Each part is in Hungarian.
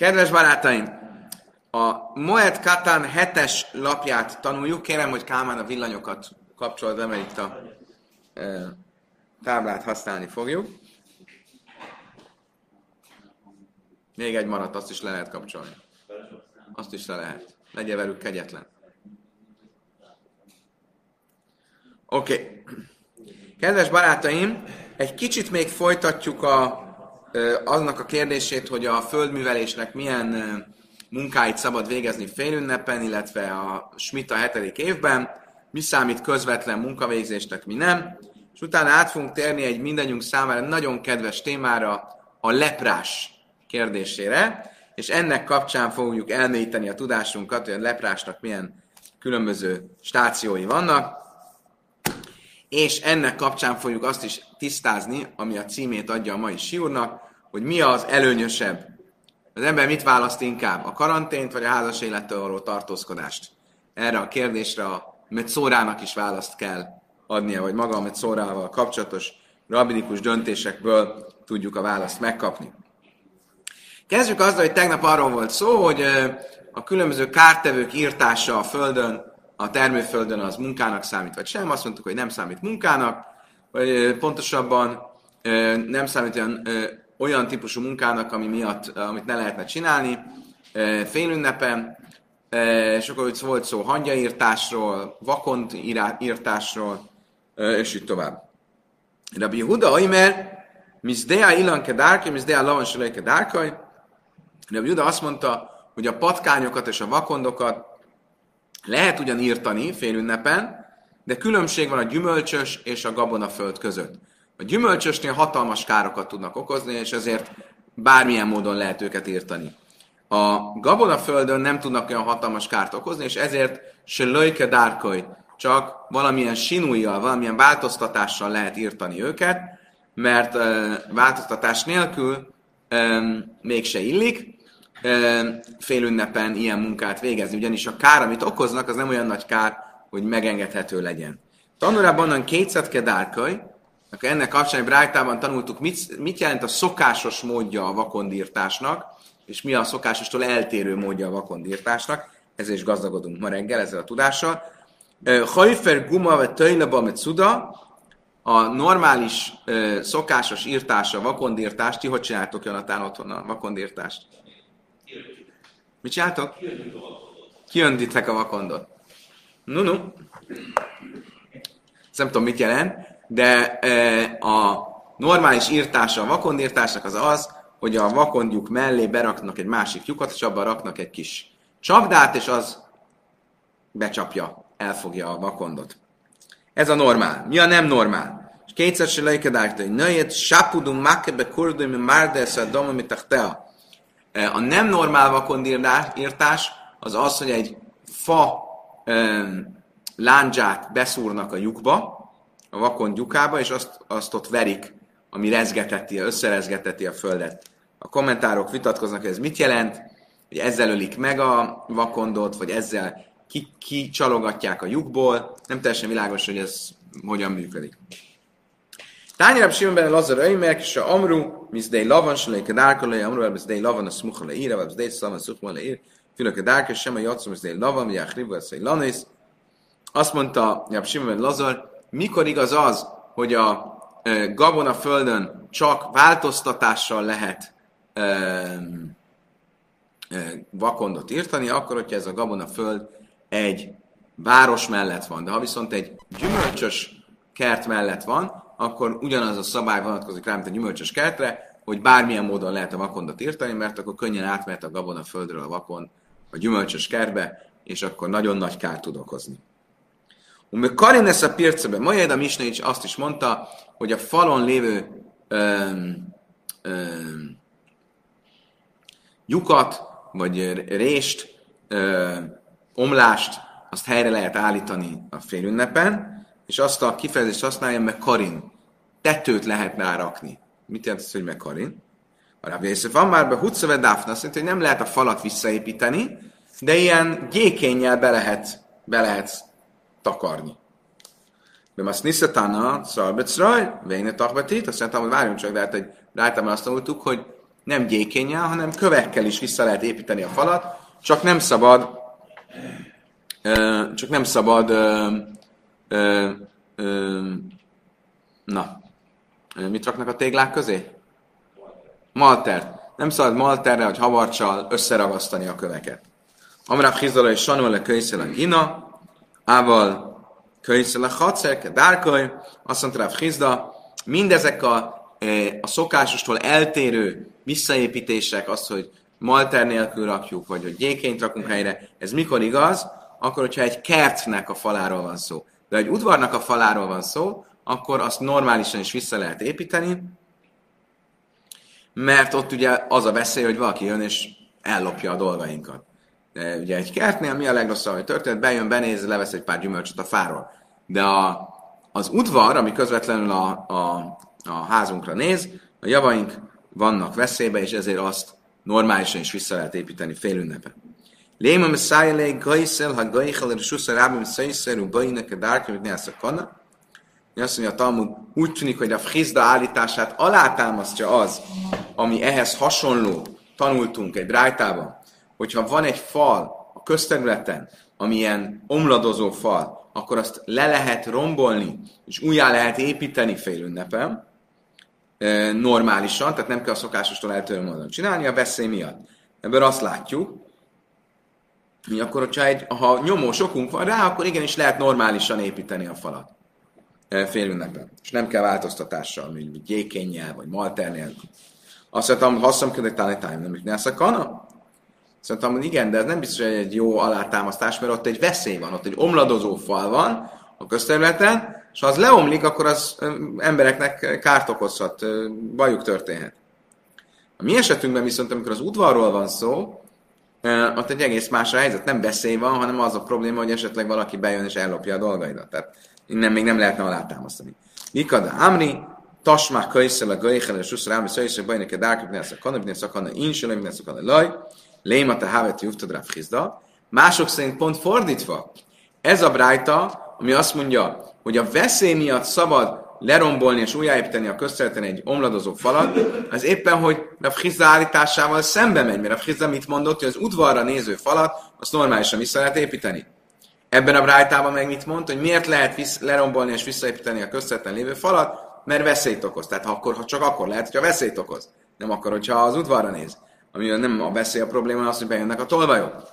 Kedves barátaim, a Moed Katán hetes lapját tanuljuk. Kérem, hogy Kálmán a villanyokat kapcsolod be, mert itt a e, táblát használni fogjuk. Még egy maradt, azt is le lehet kapcsolni. Azt is le lehet. Legyen velük kegyetlen. Oké. Okay. Kedves barátaim, egy kicsit még folytatjuk a, annak a kérdését, hogy a földművelésnek milyen munkáit szabad végezni félünnepen, illetve a Smita hetedik évben, mi számít közvetlen munkavégzésnek, mi nem, és utána át fogunk térni egy mindannyiunk számára nagyon kedves témára, a leprás kérdésére, és ennek kapcsán fogjuk elmélyíteni a tudásunkat, hogy a leprásnak milyen különböző stációi vannak, és ennek kapcsán fogjuk azt is tisztázni, ami a címét adja a mai siúrnak, hogy mi az előnyösebb. Az ember mit választ inkább, a karantént vagy a házas élettől való tartózkodást? Erre a kérdésre a Metszórának is választ kell adnia, vagy maga a Metszórával kapcsolatos rabinikus döntésekből tudjuk a választ megkapni. Kezdjük azzal, hogy tegnap arról volt szó, hogy a különböző kártevők írtása a földön, a termőföldön az munkának számít, vagy sem. Azt mondtuk, hogy nem számít munkának, vagy pontosabban nem számít olyan, olyan típusú munkának, ami miatt, amit ne lehetne csinálni félünnepen, és akkor volt szó hangyaírtásról, vakont írtásról, és így tovább. Rabbi Huda Aimer, Mizdea Ilanke Dárkai, Mizdea Lavan Selejke Dárkai. Rabbi Huda azt mondta, hogy a patkányokat és a vakondokat lehet ugyan írtani félünnepen, de különbség van a gyümölcsös és a gabonaföld között. A gyümölcsösnél hatalmas károkat tudnak okozni, és ezért bármilyen módon lehet őket írtani. A gabonaföldön nem tudnak olyan hatalmas kárt okozni, és ezért se löjke dárkoj, csak valamilyen sinújjal, valamilyen változtatással lehet írtani őket, mert uh, változtatás nélkül um, mégse illik, félünnepen ilyen munkát végezni, ugyanis a kár, amit okoznak, az nem olyan nagy kár, hogy megengedhető legyen. Tanulában onnan kétszedke dárkaj, akkor ennek kapcsán Brájtában tanultuk, mit, mit jelent a szokásos módja a vakondírtásnak, és mi a szokásostól eltérő módja a vakondírtásnak. Ezzel is gazdagodunk ma reggel ezzel a tudással. Hajfer guma vagy töjleba met a normális, szokásos írtása, a vakondírtást, ti hogy csináltok Jonatán otthon a vakondírtást? Mit csináltok? Kiöntitek a vakondot. Nu, nu. Ezt nem tudom, mit jelent, de a normális írtása a vakondírtásnak az az, hogy a vakondjuk mellé beraknak egy másik lyukat, és abban raknak egy kis csapdát, és az becsapja, elfogja a vakondot. Ez a normál. Mi a nem normál? És kétszer se lejkedálta, hogy nőjét sapudum makebe kurdum márdes a domo mitachtea. A nem normál vakondírtás az az, hogy egy fa láncsát beszúrnak a lyukba, a vakond lyukába, és azt, azt ott verik, ami rezgeteti, összerezgeteti a földet. A kommentárok vitatkoznak, hogy ez mit jelent, hogy ezzel ölik meg a vakondot, vagy ezzel kicsalogatják ki a lyukból. Nem teljesen világos, hogy ez hogyan működik. Tányra Simon ben Lazar Öimek, a Amru, Mizdei Lavan, Salai Kedárkolai, Amru, Mizdei Lavan, a Smucha Leíra, Mizdei Szlavan, Szuchma Leír, Fülök Kedárka, sem a Jatszom, Mizdei Lavan, vagy Achriva, Szai Lanész. Azt mondta Jab Simon ben Lazar, mikor igaz az, hogy a gabona földön csak változtatással lehet vakondot írtani, akkor, hogyha ez a gabona föld egy város mellett van. De ha viszont egy gyümölcsös kert mellett van, akkor ugyanaz a szabály vonatkozik rá, mint a gyümölcsös kertre, hogy bármilyen módon lehet a vakondot írtani, mert akkor könnyen átmehet a gabona földről a vakon a gyümölcsös kertbe, és akkor nagyon nagy kárt tud okozni. Ume Karin lesz a pircebe, majd a Misna is azt is mondta, hogy a falon lévő öm, öm, lyukat, vagy rést, öm, omlást, azt helyre lehet állítani a félünnepen, és azt a kifejezést használja, meg Karin. Tetőt lehet rárakni. Mit jelent ez, hogy meg Karin? A Rabbi van már be Hutzave Dafna, azt mondja, hogy nem lehet a falat visszaépíteni, de ilyen gyékénnyel be lehet, be lehet takarni. De azt niszatana, szarbecraj, véne takbetit, azt mondtam, hogy várjunk csak, de hát egy rájtam azt tanultuk, hogy nem gyékénnyel, hanem kövekkel is vissza lehet építeni a falat, csak nem szabad, csak nem szabad, na, mit raknak a téglák közé? Maltert. Nem szabad malterre, vagy havarcsal összeragasztani a köveket. Amráv Hizala és Sanuele kölyszele gina, ával kölyszele hatszerke dárköly, azt mondta Hizda, mindezek a, a szokásostól eltérő visszaépítések, az, hogy malter nélkül rakjuk, vagy hogy gyékényt rakunk helyre, ez mikor igaz? Akkor, hogyha egy kertnek a faláról van szó. De egy udvarnak a faláról van szó, akkor azt normálisan is vissza lehet építeni, mert ott ugye az a veszély, hogy valaki jön és ellopja a dolgainkat. De ugye egy kertnél mi a legrosszabb, hogy történt, bejön, benéz, levesz egy pár gyümölcsöt a fáról. De a, az udvar, ami közvetlenül a, a, a házunkra néz, a javaink vannak veszélybe, és ezért azt normálisan is vissza lehet építeni fél ünnepen. Léma meszájlé gajszel, ha gajchel, és susza rábim szajszerű bajnak a dárkja, hogy ne a kanna. Azt mondja a Talmud, úgy tűnik, hogy a frizda állítását alátámasztja az, ami ehhez hasonló, tanultunk egy rájtában, hogyha van egy fal a közterületen, amilyen omladozó fal, akkor azt le lehet rombolni, és újjá lehet építeni fél ünnepen, normálisan, tehát nem kell a szokásostól eltérő módon csinálni a veszély miatt. Ebből azt látjuk, mi akkor, hogyha egy, ha nyomó sokunk van rá, akkor igenis lehet normálisan építeni a falat fél ünnepen. És nem kell változtatással, mint gyékénnyel, vagy malternél. Azt mondtam, haszom ködök talán nem ne a kana? Szerintem, hogy igen, de ez nem biztos, hogy egy jó alátámasztás, mert ott egy veszély van, ott egy omladozó fal van a közterületen, és ha az leomlik, akkor az embereknek kárt okozhat, bajuk történhet. A mi esetünkben viszont, amikor az udvarról van szó, ott egy egész más helyzet. Nem veszély van, hanem az a probléma, hogy esetleg valaki bejön és ellopja a dolgaidat. Tehát innen még nem lehetne alátámasztani. Mikada Amri, Tasmák köjszel a göjjel, és uszra rámi szöjszök bajnak a dárkok, ne szakana, ne szakana, insülem, ne szakana laj, léma te hávet juftad rá frizda. Mások szerint pont fordítva. Ez a brájta, ami azt mondja, hogy a veszély miatt szabad lerombolni és újjáépíteni a közterületen egy omladozó falat, az éppen, hogy a Frizda állításával szembe megy, mert a Frizda mit mondott, hogy az udvarra néző falat, azt normálisan vissza lehet építeni. Ebben a brájtában meg mit mond, hogy miért lehet visz, lerombolni és visszaépíteni a közterületen lévő falat, mert veszélyt okoz. Tehát akkor, ha csak akkor lehet, hogyha veszélyt okoz. Nem akkor, hogyha az udvarra néz. Ami nem a veszély a probléma, az, hogy bejönnek a tolvajok.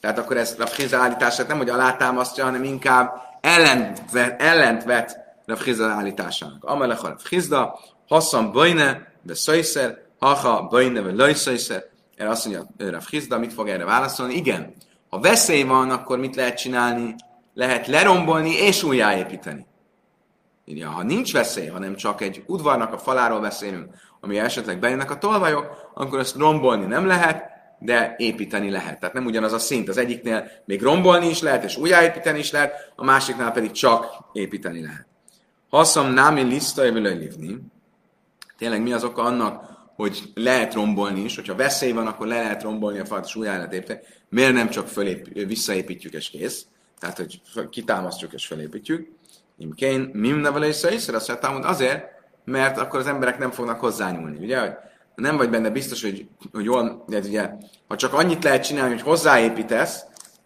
Tehát akkor ezt a Frizda állítását nem, hogy alátámasztja, hanem inkább ellentvet, ellentvet a Frizda állításának. Amelech a Frizda, haszam bajne, de szajszer, haha bajne, vagy lajszajszer. Erre azt mondja a Frizda, mit fog erre válaszolni? Igen, ha veszély van, akkor mit lehet csinálni? Lehet lerombolni és újjáépíteni. Írja, ha nincs veszély, hanem csak egy udvarnak a faláról beszélünk, ami esetleg bejönnek a tolvajok, akkor ezt rombolni nem lehet, de építeni lehet. Tehát nem ugyanaz a szint. Az egyiknél még rombolni is lehet, és újjáépíteni is lehet, a másiknál pedig csak építeni lehet. Haszam námi liszta livni. Tényleg mi az oka annak, hogy lehet rombolni is, hogyha veszély van, akkor le lehet rombolni a falat, és újjá lehet építeni. Miért nem csak fölép, visszaépítjük, és kész? Tehát, hogy kitámasztjuk, és felépítjük. Imkén, mim nevele is azt azért, mert akkor az emberek nem fognak hozzányúlni. Ugye, nem vagy benne biztos, hogy, hogy jól, de ugye, ha csak annyit lehet csinálni, hogy hozzáépítesz,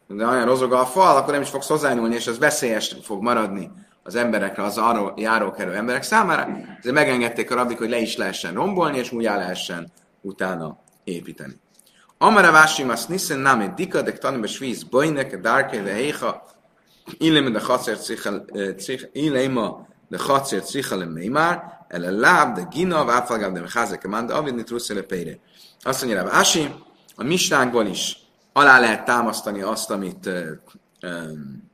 de olyan rozog a fal, akkor nem is fogsz hozzányúlni, és az veszélyes fog maradni az emberekre, az arról járókerő emberek számára. Ezért megengedték a rabik, hogy le is lehessen rombolni, és újjá lehessen utána építeni. Amara vásim azt niszen nem egy dika, de tanulba svíz bajnek, dárke, de héha, illem de hacer illema de hacer cichel ele láb, de gina, váfalgáb, de mecházek, a manda, avidni trusszele peire. Azt mondja Ráv Ási, a mistánkból is alá lehet támasztani azt, amit um,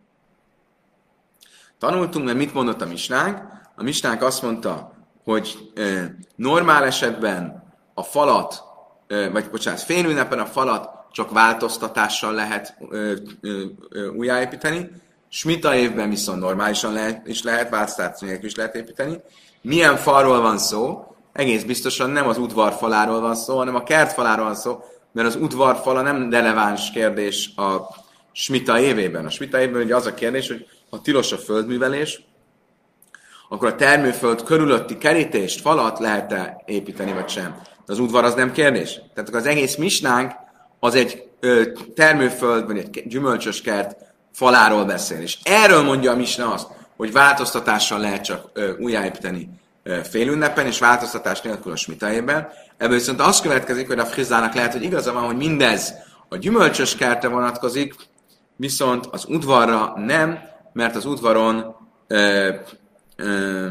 tanultunk, mert mit mondott a misnánk? A misnánk azt mondta, hogy uh, normál esetben a falat, uh, vagy bocsánat, félünnepen a falat csak változtatással lehet uh, uh, uh, újjáépíteni, Smita évben viszont normálisan lehet, is lehet, változtatni is lehet építeni, milyen falról van szó, egész biztosan nem az udvar faláról van szó, hanem a kert faláról van szó, mert az udvar fala nem releváns kérdés a smita évében. A smita évben ugye az a kérdés, hogy ha tilos a földművelés, akkor a termőföld körülötti kerítést, falat lehet-e építeni, vagy sem. De az udvar az nem kérdés. Tehát az egész misnánk az egy ö, termőföld, vagy egy gyümölcsös kert faláról beszél. És erről mondja a misna azt, hogy változtatással lehet csak újjáépíteni félünnepen, és változtatás nélkül a smitajében. Ebből viszont az következik, hogy a frizának lehet, hogy igaza van, hogy mindez a gyümölcsös kertre vonatkozik, viszont az udvarra nem, mert az udvaron ö, ö,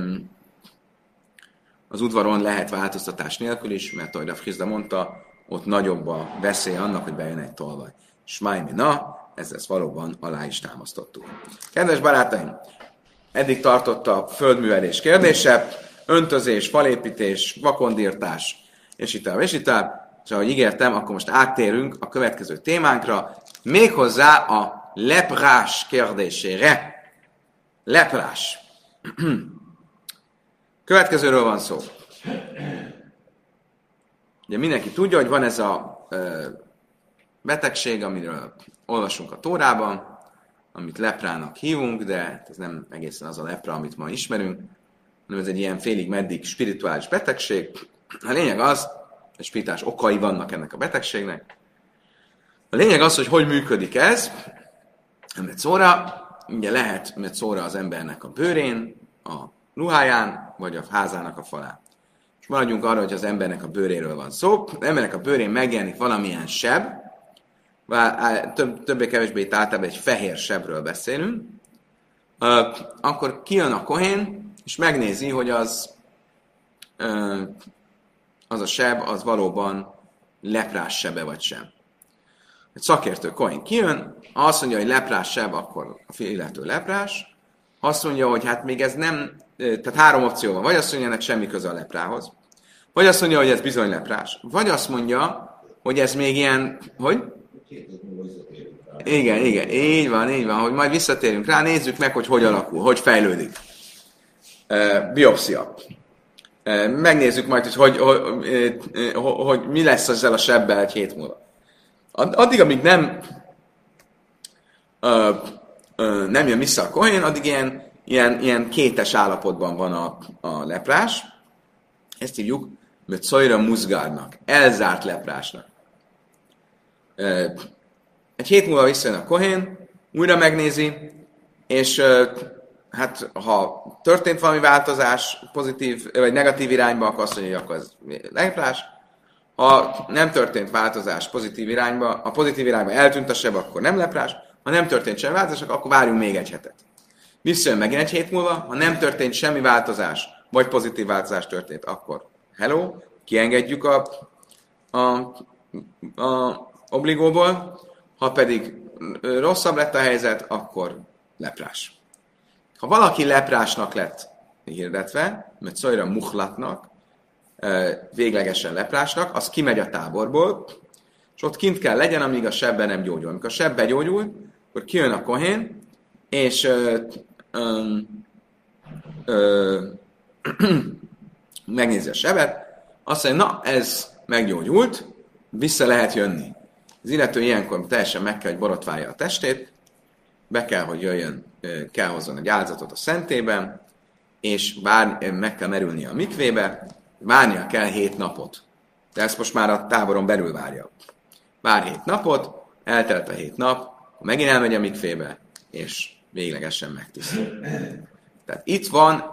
az udvaron lehet változtatás nélkül is, mert ahogy a Frizda mondta, ott nagyobb a veszély annak, hogy bejön egy tolvaj. Smájmi na, ezzel ezt valóban alá is támasztottuk. Kedves barátaim, eddig tartott a földművelés kérdése, öntözés, falépítés, vakondírtás, és itt és itt és ahogy ígértem, akkor most áttérünk a következő témánkra, méghozzá a leprás kérdésére. Leprás. Következőről van szó. Ugye mindenki tudja, hogy van ez a ö, betegség, amiről olvasunk a Tórában, amit leprának hívunk, de ez nem egészen az a lepra, amit ma ismerünk, hanem ez egy ilyen félig meddig spirituális betegség. A lényeg az, hogy spirituális okai vannak ennek a betegségnek. A lényeg az, hogy hogy működik ez. A szóra, ugye lehet szóra az embernek a bőrén, a ruháján, vagy a házának a falán. És maradjunk arra, hogy az embernek a bőréről van szó. Az embernek a bőrén megjelenik valamilyen seb, több, többé-kevésbé általában egy fehér sebről beszélünk, akkor kijön a kohén, és megnézi, hogy az, az a seb, az valóban leprás sebe vagy sem. Egy szakértő kohén kijön, ha azt mondja, hogy leprás seb, akkor a illető leprás, azt mondja, hogy hát még ez nem, tehát három opció van. Vagy azt mondja, ennek semmi köze a leprához, vagy azt mondja, hogy ez bizony leprás, vagy azt mondja, hogy ez még ilyen, hogy? Igen, igen, így van, így van, hogy majd visszatérünk rá, nézzük meg, hogy hogy alakul, hogy fejlődik. Uh, biopszia. Uh, megnézzük majd, hogy, hogy, hogy, hogy, hogy mi lesz ezzel a sebbel egy hét múlva. Addig, amíg nem uh, nem jön vissza a kohén, addig ilyen, ilyen, ilyen kétes állapotban van a, a leprás. Ezt hívjuk, mert szajra muzgárnak, elzárt leprásnak. Egy hét múlva visszajön a kohén, újra megnézi, és hát ha történt valami változás, pozitív vagy negatív irányba, akkor azt mondja, akkor az leprás. Ha nem történt változás pozitív irányba, a pozitív irányba eltűnt a seb, akkor nem leprás. Ha nem történt semmi változás, akkor várjunk még egy hetet. Visszajön megint egy hét múlva, ha nem történt semmi változás, vagy pozitív változás történt, akkor hello, kiengedjük a, a, a obligóból, ha pedig rosszabb lett a helyzet, akkor leprás. Ha valaki leprásnak lett hirdetve, mert szóra muhlatnak, véglegesen leprásnak, az kimegy a táborból, és ott kint kell legyen, amíg a sebbe nem gyógyul. Amikor a sebbe gyógyul, akkor kijön a kohén, és ö, ö, ö, megnézi a sebet, azt mondja, na, ez meggyógyult, vissza lehet jönni. Az illető ilyenkor teljesen meg kell, hogy borotválja a testét, be kell, hogy jöjjön, kell hozzon egy áldozatot a szentében, és vár, meg kell merülni a mikvébe, várnia kell hét napot. De ezt most már a táboron belül várja. Vár hét napot, eltelt a hét nap, megint elmegy a mikvébe, és véglegesen megtisztul. Tehát itt van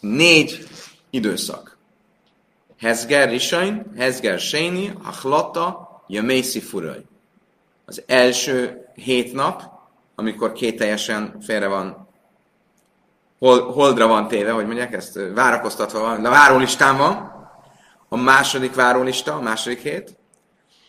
négy időszak. Hezger Risain, Hezger Séni, Achlata, Jömészi Furaj. Az első hét nap, amikor két teljesen félre van, hold, holdra van téve, hogy mondják ezt, várakoztatva van, de a várólistán van, a második várólista, a második hét,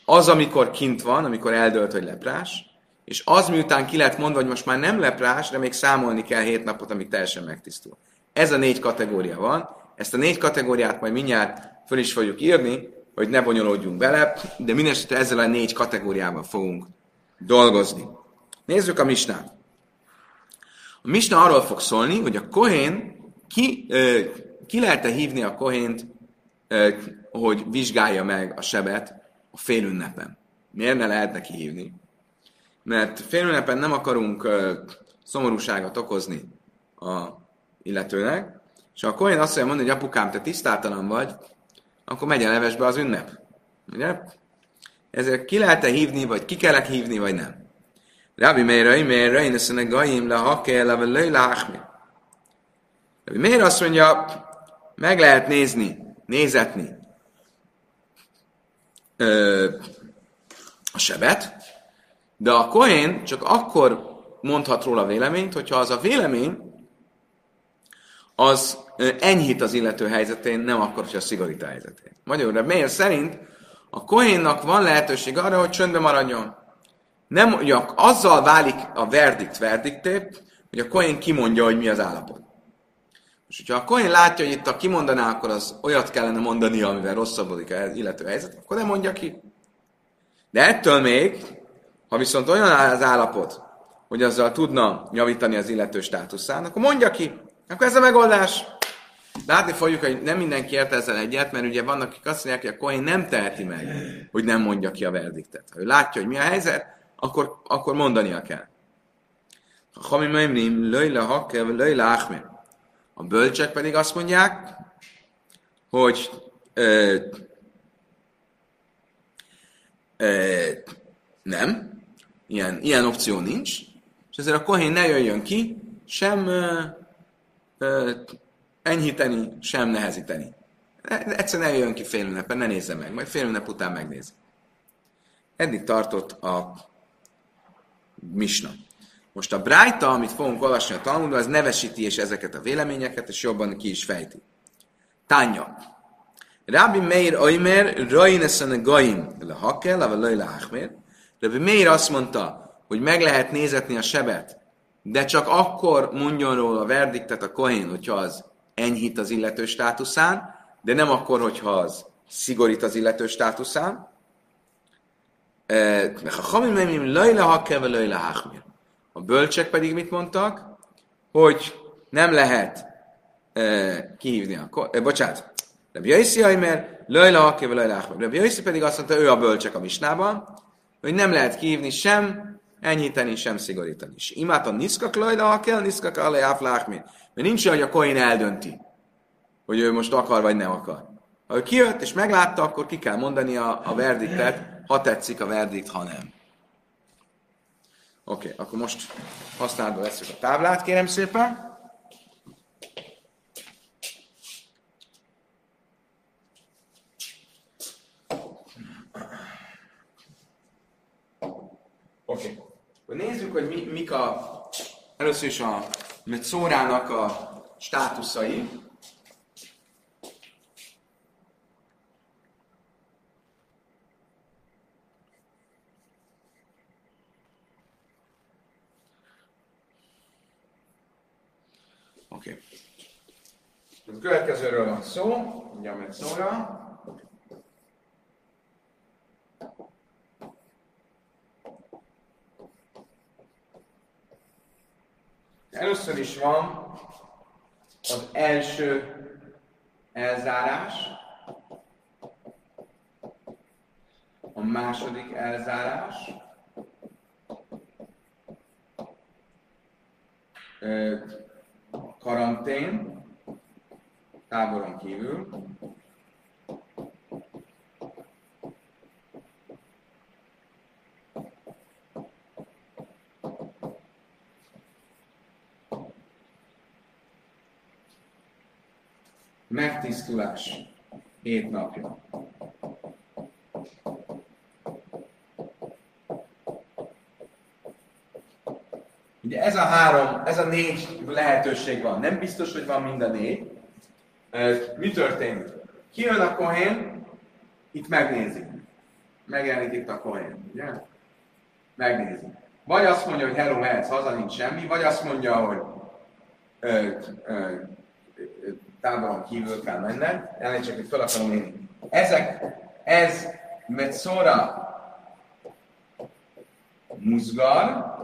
az, amikor kint van, amikor eldölt, hogy leprás, és az, miután ki lett mondva, hogy most már nem leprás, de még számolni kell hét napot, amíg teljesen megtisztul. Ez a négy kategória van. Ezt a négy kategóriát majd mindjárt föl is fogjuk írni, hogy ne bonyolódjunk bele, de mindesetre ezzel a négy kategóriával fogunk dolgozni. Nézzük a misnát. A misna arról fog szólni, hogy a kohén, ki, ki lehet-e hívni a kohént, hogy vizsgálja meg a sebet a félünnepen. Miért ne lehet neki hívni? Mert félünnepen nem akarunk szomorúságot okozni a illetőnek, és a kohén azt mondja, hogy apukám, te tisztátalan vagy, akkor megy a levesbe az ünnep. Ugye? Ezért ki lehet-e hívni, vagy ki kellett hívni, vagy nem. Rabbi Meir, Meir, Reineszene Gaim, le Hake, le Löjle Achmi. Rabbi Meir azt mondja, meg lehet nézni, nézetni ö, a sebet, de a Kohén csak akkor mondhat róla véleményt, hogyha az a vélemény az enyhít az illető helyzetén, nem akkor, hogyha szigorít a helyzetén. Magyarul, miért szerint a Kohénnak van lehetőség arra, hogy csöndbe maradjon. Nem, hogy azzal válik a verdikt verdikté, hogy a Kohén kimondja, hogy mi az állapot. És hogyha a Kohén látja, hogy itt a kimondaná, akkor az olyat kellene mondani, amivel rosszabbodik az illető helyzet, akkor nem mondja ki. De ettől még, ha viszont olyan az állapot, hogy azzal tudna javítani az illető státuszán, akkor mondja ki. Akkor ez a megoldás. Látni fogjuk, hogy nem mindenki ért ezzel egyet, mert ugye vannak, akik azt mondják, hogy a Cohen nem teheti meg, hogy nem mondja ki a verdiktet. Ha ő látja, hogy mi a helyzet, akkor, akkor mondania kell. A Hami Maimrim, Löjla Hakke, Löjla Achmed. A bölcsek pedig azt mondják, hogy ö, ö, nem, ilyen, ilyen opció nincs, és ezért a kohén ne jöjjön ki, sem ö, ö, enyhíteni, sem nehezíteni. Egyszerűen ne jöjjön ki fél ünnepen, ne nézze meg, majd fél ünnep után megnézi. Eddig tartott a misna. Most a Brájta, amit fogunk olvasni a Talmudban, az nevesíti és ezeket a véleményeket, és jobban ki is fejti. Tánya. Rabbi Meir Oimer, le Hakel, a Lajla Achmer. Rabbi Meir azt mondta, hogy meg lehet nézetni a sebet, de csak akkor mondjon róla a verdiktet a Kohén, hogyha az enyhít az illető státuszán, de nem akkor, hogyha az szigorít az illető státuszán. A bölcsek pedig mit mondtak? Hogy nem lehet e, kihívni a... E, bocsánat. Rabbi Jaiszi Aimer, Lajla Hakke, Lajla Ahmed. Pedig azt mondta, ő a bölcsek a misnában, hogy nem lehet kihívni sem enyhíteni, sem szigorítani. És imáton niszkak lajda, ha kell, niszkak alaj áflákmi. Mert nincs olyan, hogy a koin eldönti, hogy ő most akar vagy nem akar. Ha ő kijött és meglátta, akkor ki kell mondani a, a verdiktet, ha tetszik a verdikt, ha nem. Oké, okay, akkor most használatba veszük a táblát, kérem szépen. Oké. Okay. Akkor nézzük, hogy mi, mik a, először is a szórának a státuszai. Oké. Okay. A következőről van szó, ugye a szóra. Először is van az első elzárás, a második elzárás, karantén, táboron kívül, megtisztulás hét napja. Ugye ez a három, ez a négy lehetőség van. Nem biztos, hogy van mind a négy. Mi történik? jön a kohén, itt megnézi. Megjelenik itt a kohén, ugye? Megnézi. Vagy azt mondja, hogy hello, mehetsz haza, nincs semmi, vagy azt mondja, hogy táboron kívül kell menned, csak itt fel akarom írni. Ezek, ez Metzora Muzgar,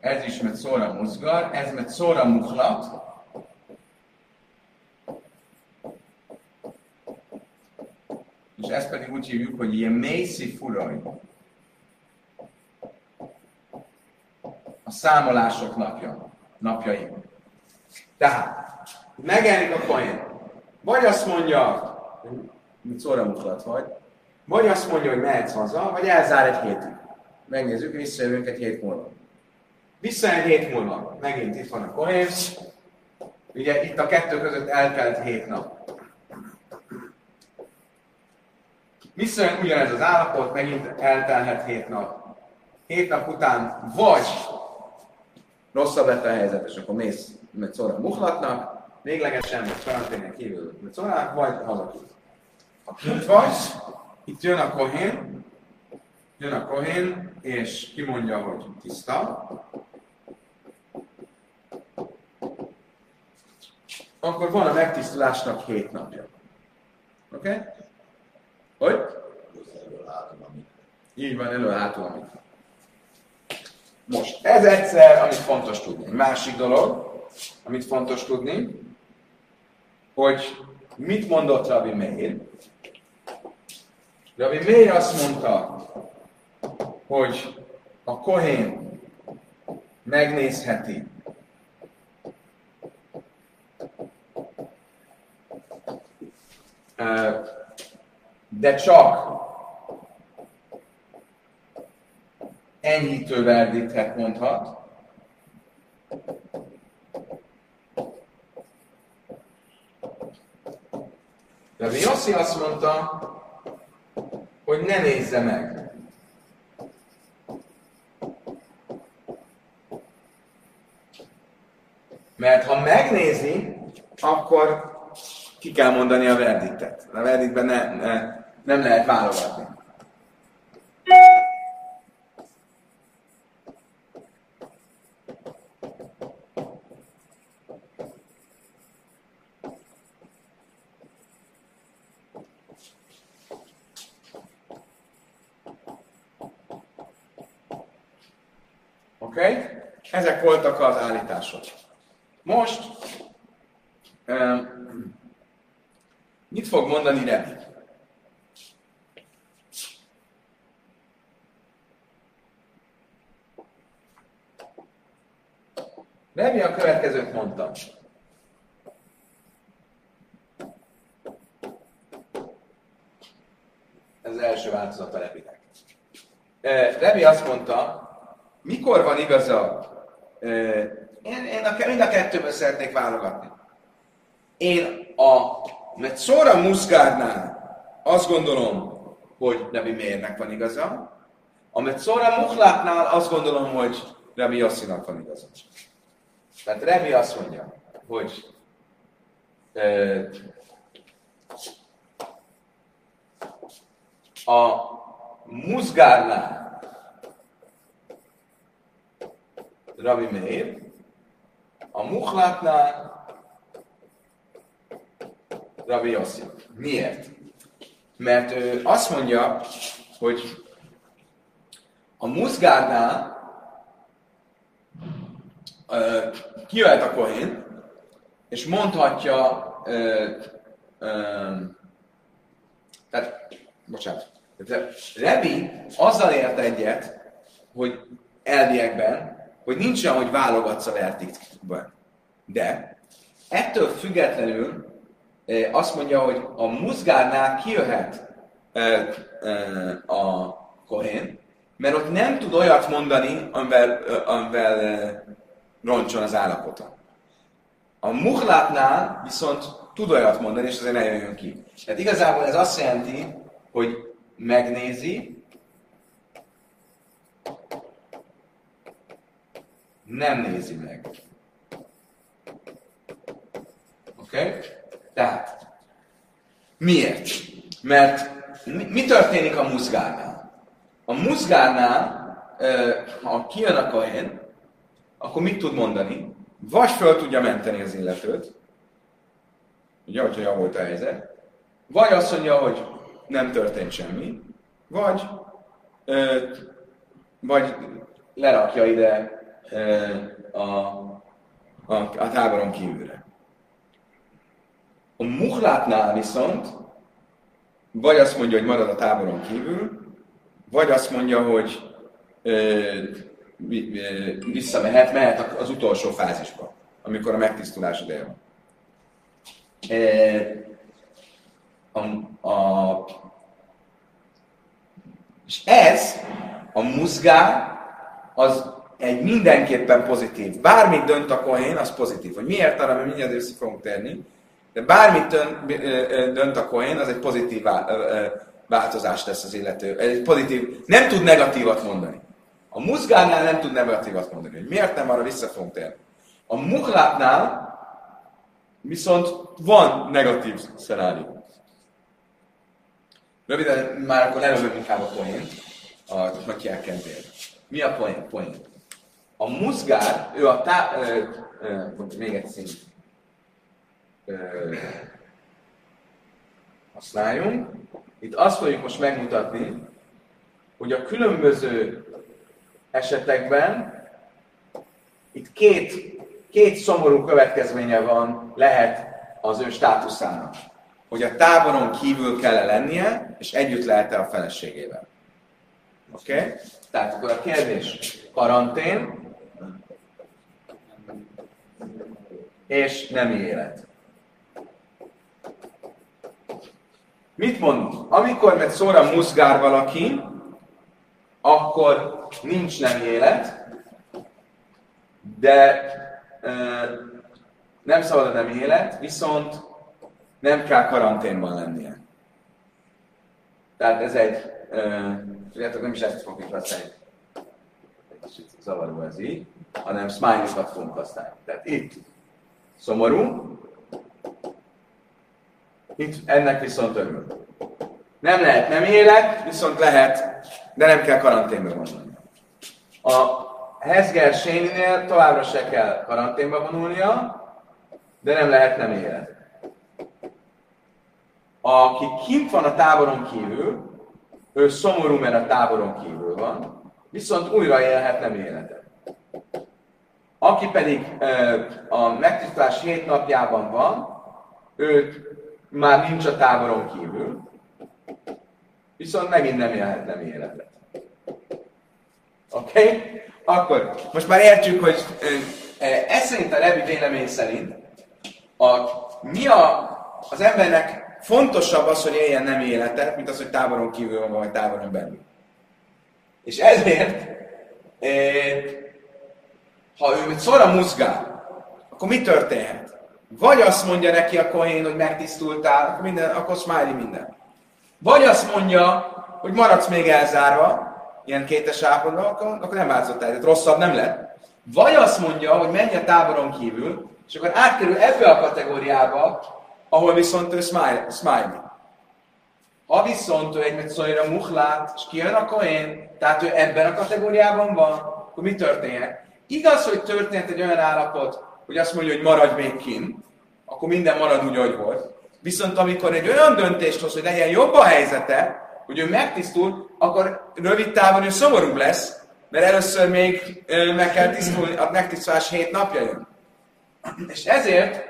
ez is Metzora Muzgar, ez Metzora Muhlat, és ezt pedig úgy hívjuk, hogy ilyen mészi furaj. A számolások napja napjaink. Tehát, megjelenik a Kohen. Vagy azt mondja, mint szóra mutat vagy, vagy azt mondja, hogy mehetsz haza, vagy elzár egy hétig. Megnézzük, visszajövünk egy hét múlva. Vissza egy hét múlva. Megint itt van a Kohen. Ugye itt a kettő között eltelt hét nap. Visszajön ugyanez az állapot, megint eltelhet hét nap. Hét nap után vagy rosszabb lett a helyzet, és akkor mész mert szóra muhlatnak, véglegesen, vagy karanténen kívül mert szóra, vagy hazaküld. Ha kint vagy, itt jön a kohén, jön a kohén, és kimondja, hogy tiszta, akkor van a megtisztulásnak hét napja. Oké? Okay? Hogy? Így van, elő hátul, amit. Most, ez egyszer, amit fontos tudni. Másik dolog, amit fontos tudni, hogy mit mondott Rabbi Meir. Rabbi Meir azt mondta, hogy a kohén megnézheti de csak enyhítő verdiktet mondhat, De Yossi azt mondta, hogy ne nézze meg. Mert ha megnézi, akkor ki kell mondani a verdiktet. A verdiktben ne, ne, nem lehet válogatni. Oké? Okay? Ezek voltak az állítások. Most um, mit fog mondani Rebi? Rebi a következőt mondta. Ez az első változat a Rebinek. Rebi azt mondta, mikor van igaza? Én, én a, mind a kettőből szeretnék válogatni. Én a Metszora Muszgárnál azt gondolom, hogy Nebi Mérnek van igaza. A Metszora Muhlátnál azt gondolom, hogy Rebi Yossinak van igaza. Tehát Rebi azt mondja, hogy a Muszgárnál Rabbi Meir, a Muhlátnál Rabbi Yossi. Miért? Mert ő azt mondja, hogy a Muszgárnál kijöhet a kohén, és mondhatja, ö, ö, tehát, bocsánat, Rebi azzal ért egyet, hogy elviekben, hogy nincs olyan, hogy válogatsz a vertikben. De ettől függetlenül azt mondja, hogy a muzgárnál kijöhet a kohén, mert ott nem tud olyat mondani, amivel, amivel roncson az állapota. A muhlátnál viszont tud olyat mondani, és azért ne jöjjön ki. Tehát igazából ez azt jelenti, hogy megnézi, nem nézi meg. Oké? Okay? Tehát, miért? Mert mi, történik a muzgárnál? A muzgárnál, ha kijön a kahén, akkor mit tud mondani? Vagy föl tudja menteni az illetőt, ugye, hogyha javult a helyzet, vagy azt mondja, hogy nem történt semmi, vagy, ö, vagy lerakja ide a, a, a táboron kívülre. A muhlátnál viszont vagy azt mondja, hogy marad a táboron kívül, vagy azt mondja, hogy ö, visszamehet, mehet az utolsó fázisba, amikor a megtisztulás ideje van. a, a, és ez, a muzgár, az egy mindenképpen pozitív. Bármit dönt a kohén, az pozitív. Hogy miért arra, mert mindjárt össze fogunk térni, de bármit dönt a kohén, az egy pozitív változást tesz az illető. Egy pozitív, nem tud negatívat mondani. A muzgárnál nem tud negatívat mondani. Hogy miért nem, arra vissza fogunk térni. A muklátnál viszont van negatív szenárió. Röviden már akkor lelövöm inkább a poént, a makiákentél. Mi a poén? poén? A muzgár, ő a tá... Ö, ö, még egy szint. Ö, használjunk. Itt azt fogjuk most megmutatni, hogy a különböző esetekben itt két, két szomorú következménye van, lehet az ő státuszának. Hogy a táboron kívül kell lennie, és együtt lehet-e a feleségével. Oké? Okay? Tehát akkor a kérdés, karantén, és nem élet. Mit mond? Amikor meg szóra muszgár valaki, akkor nincs nem élet, de e, nem szabad a nem élet, viszont nem kell karanténban lennie. Tehát ez egy, tudjátok, nem is ezt fogjuk használni. Egy kicsit zavaró ez így, hanem smiley-okat fogunk használni. Tehát itt szomorú, itt ennek viszont örül. Nem lehet nem élet, viszont lehet, de nem kell karanténba vonulni. A Hezger Séninél továbbra se kell karanténba vonulnia, de nem lehet nem élet. Aki kint van a táboron kívül, ő szomorú, mert a táboron kívül van, viszont újra élhet nem életet. Aki pedig a megtisztulás hét napjában van, ő már nincs a táboron kívül, viszont megint nem élhet nem életet. Oké? Okay? Akkor most már értjük, hogy ez szerint a Levi vélemény szerint a, mi a, az embernek fontosabb az, hogy éljen nem életet, mint az, hogy táboron kívül van, vagy táboron belül. És ezért, ha ő szóra muzgál, akkor mi történhet? Vagy azt mondja neki a kohén, hogy megtisztultál, akkor, minden, akkor smiley minden. Vagy azt mondja, hogy maradsz még elzárva, ilyen kétes állapotban, akkor, akkor nem változott el, rosszabb nem lett. Vagy azt mondja, hogy menj a táboron kívül, és akkor átkerül ebbe a kategóriába, ahol viszont ő smiley. smiley. Ha viszont ő egy szóra muhlát, és kijön a kohén, tehát ő ebben a kategóriában van, akkor mi történhet? Igaz, hogy történt egy olyan állapot, hogy azt mondja, hogy maradj még kint, akkor minden marad úgy, ahogy volt. Viszont amikor egy olyan döntést hoz, hogy legyen jobb a helyzete, hogy ő megtisztul, akkor rövid távon ő szomorú lesz, mert először még meg kell tisztulni, a megtisztulás hét napja jön. És ezért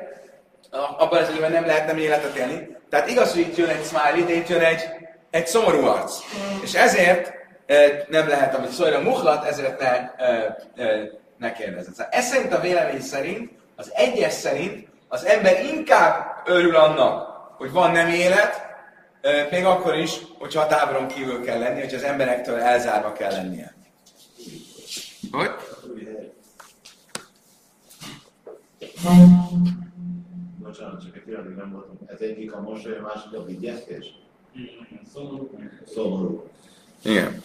abban az időben nem lehet nem életet élni. Tehát igaz, hogy itt jön egy smiley, de itt jön egy, egy szomorú arc. És ezért nem lehet, amit szólja a muhlat, ezért ne, ne kérdezett. Szóval ez szerint a vélemény szerint, az egyes szerint az ember inkább örül annak, hogy van nem élet, még akkor is, hogyha a táboron kívül kell lenni, hogy az emberektől elzárva kell lennie. Hogy? Bocsánat, csak egy pillanatban nem voltam. Ez egyik a mosoly, a másik a vigyeztés? Szomorú. Szomorú. Igen.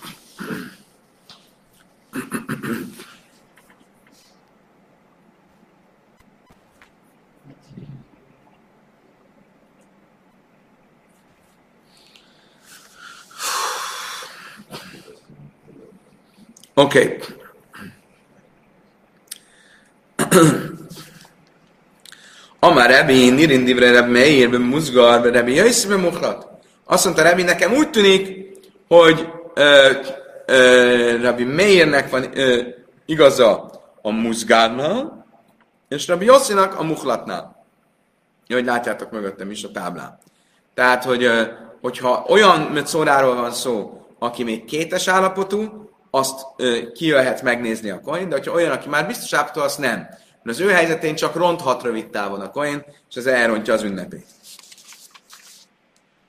Okay. Amár Rebi, Nirindivre Reb Meir, be Muzgar, be Rebi Jöjsz, be Muhlat. Azt mondta Rebi, nekem úgy tűnik, hogy ö, ö, Rebi Meirnek van ö, igaza a Muzgárnál, és Rebi Yossinak a Muhlatnál. Hogy látjátok mögöttem is a táblán. Tehát, hogy, hogyha olyan szóráról van szó, aki még kétes állapotú, azt ö, kijöhet megnézni a coin, de hogyha olyan, aki már biztos állapotú, azt nem. Mert az ő helyzetén csak ronthat rövid távon a koin, és ez elrontja az ünnepét.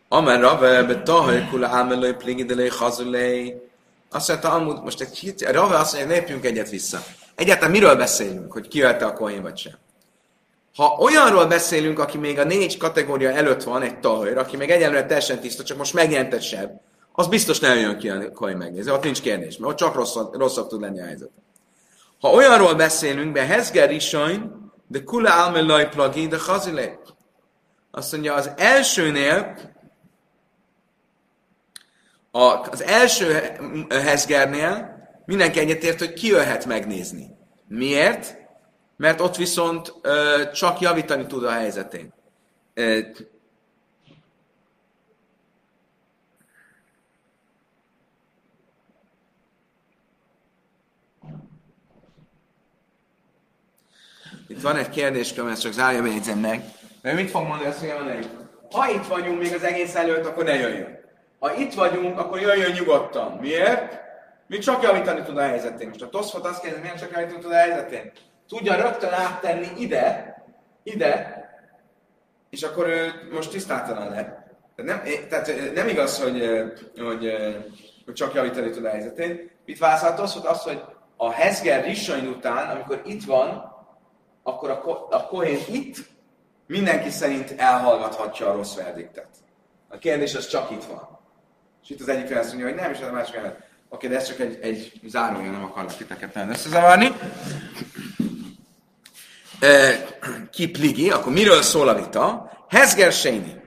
Amen Rave, be tahaj kula ámelői pligidelői hazulei. Azt mondta, amúgy most egy hit, Rave azt mondja, lépjünk egyet vissza. Egyáltalán miről beszélünk, hogy ki a koin vagy sem? Ha olyanról beszélünk, aki még a négy kategória előtt van, egy tahőr, aki még egyenlően teljesen tiszta, csak most megjelentett seb, az biztos nem jön ki a koin megnézni, ott nincs kérdés, mert ott csak rosszabb, rosszabb tud lenni a helyzet. Ha olyanról beszélünk, be Hezger Isajn, de Kula Almelaj Plagi, de Chazile. Azt mondja, az elsőnél, a, az első Hezgernél mindenki egyetért, hogy ki jöhet megnézni. Miért? Mert ott viszont ö, csak javítani tud a helyzetén. Ö, Itt van egy kérdéskör, ezt csak zárja bejegyzem meg. Mert mit fog mondani, azt mondja, ha itt vagyunk még az egész előtt, akkor ne jöjjön. Ha itt vagyunk, akkor jöjjön nyugodtan. Miért? Mi csak javítani tud a helyzetén. Most a Toszfot azt kérdezi, miért csak javítani tud a helyzetén? Tudja rögtön áttenni ide, ide, és akkor ő most tisztátalan lett. Tehát nem, tehát nem igaz, hogy, hogy, hogy csak javítani tud a helyzetén. Mit válaszolt az, hogy az, hogy a Hezger Rissain után, amikor itt van, akkor a, a Kohén itt mindenki szerint elhallgathatja a rossz verdiktet. A kérdés az csak itt van. És itt az egyik fel azt mondja, hogy nem, és a másik fel. Oké, de ez csak egy, egy zárója, nem akarlak titeket nagyon összezavarni. Kipligi, akkor miről szól a vita? Hezger Séni,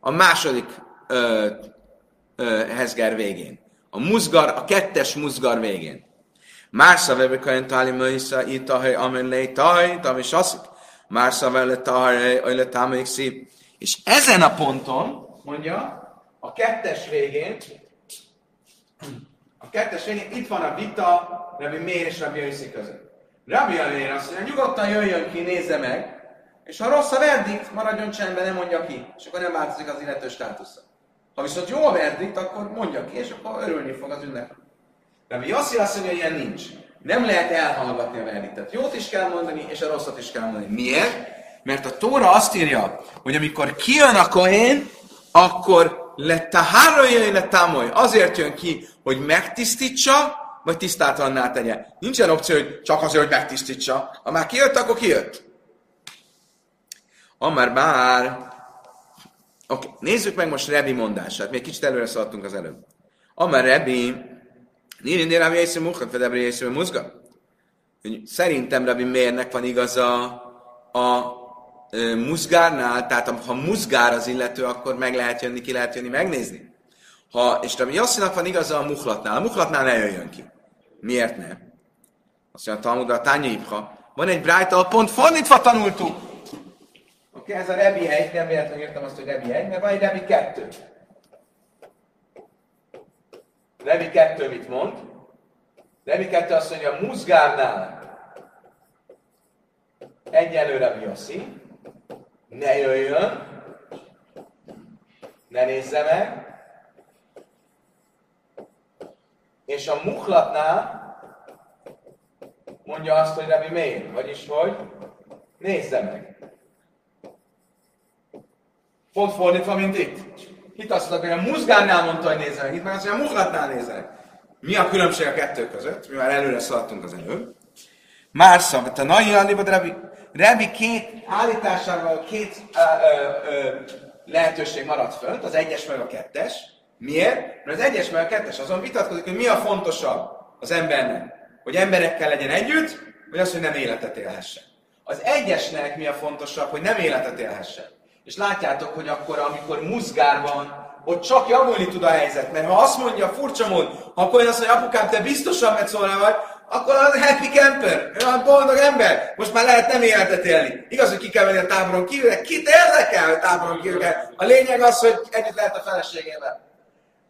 a második ö, ö, Hezger végén. A muzgar, a kettes muzgar végén. Mársa vebe kain tali möjsza itahely amen lej taj, tam is aszik. Mársa vele tahaj, öjle támaik szép. És ezen a ponton, mondja, a kettes végén, a kettes végén itt van a vita Rabbi Mér és Rabbi Jöjszi között. Rabbi Mér azt mondja, nyugodtan jöjjön ki, nézze meg, és ha rossz a verdikt, maradjon csendben, nem mondja ki, és akkor nem változik az illető státusza. Ha viszont jó a verdikt, akkor mondja ki, és akkor örülni fog az ünnep. Rabbi Yossi azt mondja, hogy ilyen nincs. Nem lehet elhallgatni a verdiktet. Jót is kell mondani, és a rosszat is kell mondani. Miért? Mert a Tóra azt írja, hogy amikor kijön a kohén, akkor le tahárai le támoly. Azért jön ki, hogy megtisztítsa, vagy tisztátalanná tegye. Nincsen opció, hogy csak azért, hogy megtisztítsa. Ha már kijött, akkor kijött. Amár bár... Oké, okay. nézzük meg most Rebi mondását. Még kicsit előre szaladtunk az előbb. Amár Rebi... Nírindél Rabbi Jézső Muhat, vagy Rabbi Jézső Muzga. Szerintem Rabbi Mérnek van igaza a ö, muzgárnál, tehát ha muzgár az illető, akkor meg lehet jönni, ki lehet jönni, megnézni. Ha, és Rabbi Yossinak van igaza a muhlatnál. A muhlatnál ne jöjjön ki. Miért ne? Azt mondja a Talmudra, a tánya ibha. Van egy brájta, pont fordítva tanultuk. Oké, okay, ez a Rebi 1, nem véletlenül írtam azt, hogy Rebi 1, mert van egy Rebi 2. Levi 2 mit mond? Levi 2 azt mondja, muzgárnál egyelőre mi a szín, ne jöjjön, ne nézze meg, és a muklatnál mondja azt, hogy Rebi miért, vagyis hogy nézze meg. Pont fordítva, mint itt. Itt azt mondta, hogy a muzgánnál mondta, hogy nézze meg, itt meg azt mondja, a muhlatnál nézze meg. Mi a különbség a kettő között? Mi már előre szaladtunk az előbb. Már szabad, a nai alibad Rebi, Rebi két állításával két ö, ö, ö, lehetőség maradt fönt, az egyes meg a kettes. Miért? Mert az egyes meg a kettes azon vitatkozik, hogy mi a fontosabb az embernek. Hogy emberekkel legyen együtt, vagy az, hogy nem életet élhessen. Az egyesnek mi a fontosabb, hogy nem életet élhessen. És látjátok, hogy akkor, amikor muzgár ott csak javulni tud a helyzet. Mert ha azt mondja, furcsa mód, ha akkor azt mondja, apukám, te biztosan metszolna vagy, akkor az happy camper, olyan boldog ember, most már lehet nem életet élni. Igaz, hogy ki kell venni a táboron kívül, de kit érdekel a táboron kívül. A lényeg az, hogy együtt lehet a feleségével,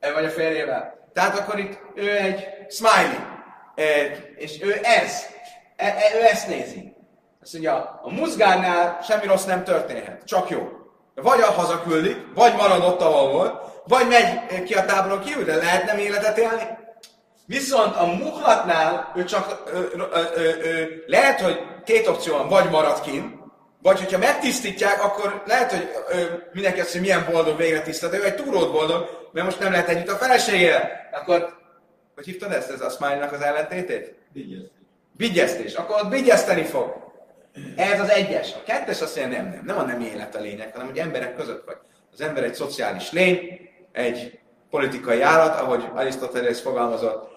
eh, vagy a férjével. Tehát akkor itt ő egy smiley, és ő ez, e, ő ezt nézi. Azt mondja, a muzgárnál semmi rossz nem történhet, csak jó. Vagy hazaküldik, vagy marad ott, ahol volt, vagy megy ki a táboron kívül, de lehet nem életet élni. Viszont a muhlatnál ő csak ö, ö, ö, ö, lehet, hogy két opció van, vagy marad kint, vagy hogyha megtisztítják, akkor lehet, hogy ö, mindenki azt, hogy milyen boldog végre tisztít, ő egy túrót boldog, mert most nem lehet együtt a feleségével. Akkor, hogy hívtad ezt, ez a smile az ellentétét? Vigyázz. Vigyeztés. Akkor ott vigyezteni fog. Ez az egyes. A kettes azt mondja, nem, nem. Nem a nem élet a lényeg, hanem hogy emberek között vagy. Az ember egy szociális lény, egy politikai állat, ahogy Arisztotelész fogalmazott,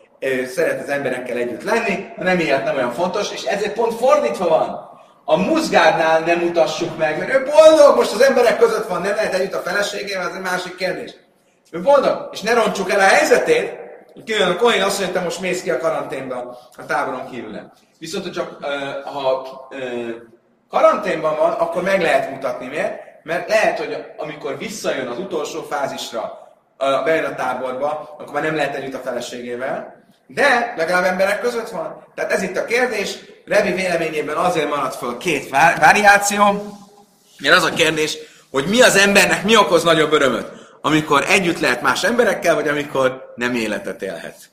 szeret az emberekkel együtt lenni, a nem élet nem olyan fontos, és ezért pont fordítva van. A muzgárnál nem mutassuk meg, mert ő boldog, most az emberek között van, nem lehet együtt a feleségével, az egy másik kérdés. Ő boldog, és ne roncsuk el a helyzetét, Kijön a Kohén azt mondja, te most mész ki a karanténba a táboron kívül. Viszont, hogy csak ha karanténban van, akkor meg lehet mutatni. Miért? Mert lehet, hogy amikor visszajön az utolsó fázisra, bejön a táborba, akkor már nem lehet együtt a feleségével, de legalább emberek között van. Tehát ez itt a kérdés. Revi véleményében azért maradt föl két variáció, mert az a kérdés, hogy mi az embernek mi okoz nagyobb örömöt amikor együtt lehet más emberekkel, vagy amikor nem életet élhet.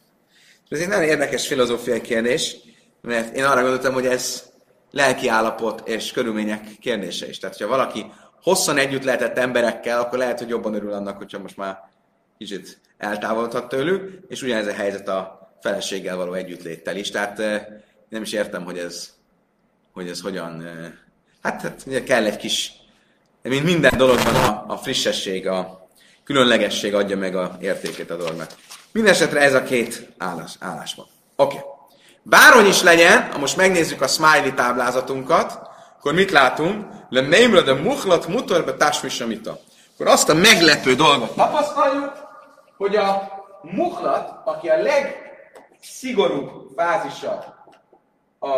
Ez egy nagyon érdekes filozófiai kérdés, mert én arra gondoltam, hogy ez lelki állapot és körülmények kérdése is. Tehát, ha valaki hosszan együtt lehetett emberekkel, akkor lehet, hogy jobban örül annak, hogyha most már kicsit eltávolodhat tőlük, és ugyanez a helyzet a feleséggel való együttléttel is. Tehát eh, nem is értem, hogy ez, hogy ez hogyan... Eh, hát, hát ugye kell egy kis... Mint minden dologban a, a frissesség, a, különlegesség adja meg a értékét a dolognak. Mindenesetre ez a két állás, állás van. Oké. Okay. Bárhogy is legyen, ha most megnézzük a smiley táblázatunkat, akkor mit látunk? Le némre de muhlat mutorbe tásmisamita. Akkor azt a meglepő dolgot tapasztaljuk, hogy a muhlat, aki a legszigorúbb fázisa a,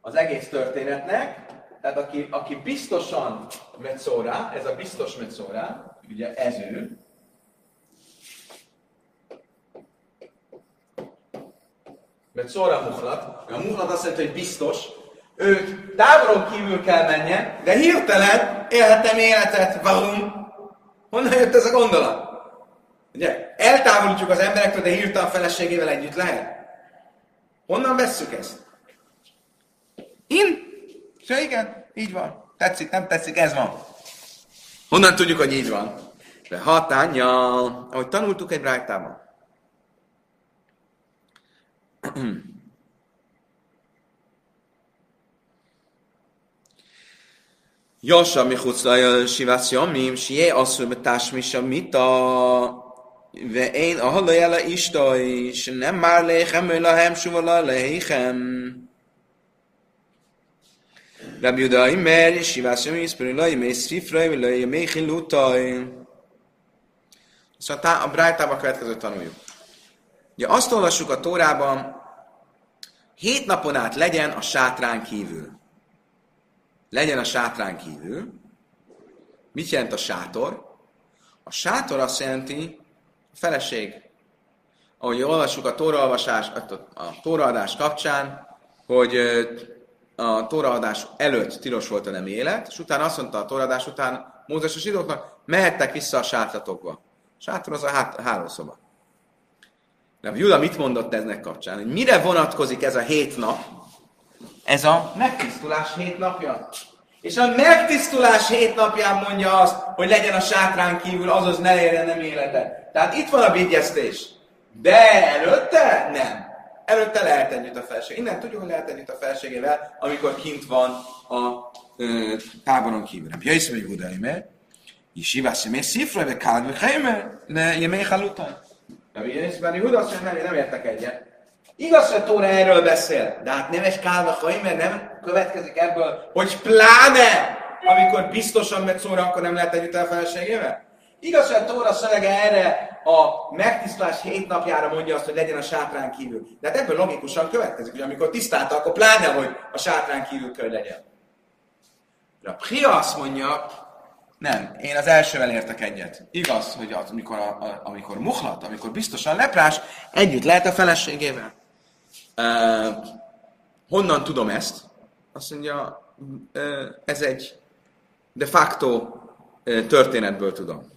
az egész történetnek, tehát aki, aki biztosan metszórá, ez a biztos metszórá, ugye ez ő, Metszóra muhlat, a muhlat azt jelenti, hogy biztos, ő távolon kívül kell menjen, de hirtelen élhetem életet, valum. Honnan jött ez a gondolat? Ugye, eltávolítjuk az emberektől, de hirtelen feleségével együtt lehet. Honnan vesszük ezt? Én Ja, igen, így van. Tetszik, nem tetszik, ez van. Honnan tudjuk, hogy így van? De hatánya, ahogy tanultuk egy rájtában. Jasa mihucla sivász jamim, sié asszul betásmisa mita. Ve én a halajela istaj, és nem már léhem, ő lahem, suvala lehéhem. Rabbi Yuda Imer, Sivásem Iszperi Lai, Mély Szifrai, Lai, Mély Hilutai. Szóval a Brájtában következő tanuljuk. Ugye azt olvassuk a Tórában, hét napon át legyen a sátrán kívül. Legyen a sátrán kívül. Mit jelent a sátor? A sátor azt jelenti a feleség. Ahogy olvassuk a tóraolvasás, a tóraadás kapcsán, hogy a tóraadás előtt tilos volt a nem élet, és utána azt mondta a tóraadás után Mózes a zsidóknak, mehettek vissza a sátratokba. Sátor az a hát, hálószoba. De Júda mit mondott eznek kapcsán? Hogy mire vonatkozik ez a hét nap? Ez a megtisztulás hét napja. És a megtisztulás hét napján mondja azt, hogy legyen a sátrán kívül, azaz ne érjen nem élete. Tehát itt van a vigyeztés. De előtte nem. Előtte lehet együtt a felség. Innen tudjuk, hogy lehet együtt a felségével, amikor kint van a ö, táboron kívül. Ja, is vagy Gudaime, Yeshiva Személy Szifra, vagy Kálvi Heimer, ne Jemei Halutan. De Yeshiva Yehuda azt mondja, nem értek egyet. Igaz, hogy Tóra erről beszél, de hát nem egy Kálva Heimer, nem következik ebből, hogy pláne, amikor biztosan megy szóra, akkor nem lehet együtt a felségével? Igaz, hogy a Tóra szövege erre a megtisztulás hét napjára mondja azt, hogy legyen a sátrán kívül. De hát ebből logikusan következik, hogy amikor tisztálta, akkor pláne, hogy a sátrán kívül kell legyen. De a Pria azt mondja, nem, én az elsővel értek egyet. Igaz, hogy az, amikor, a, a, amikor muhlat, amikor biztosan leprás, együtt lehet a feleségével. Uh, honnan tudom ezt? Azt mondja, uh, ez egy de facto uh, történetből tudom.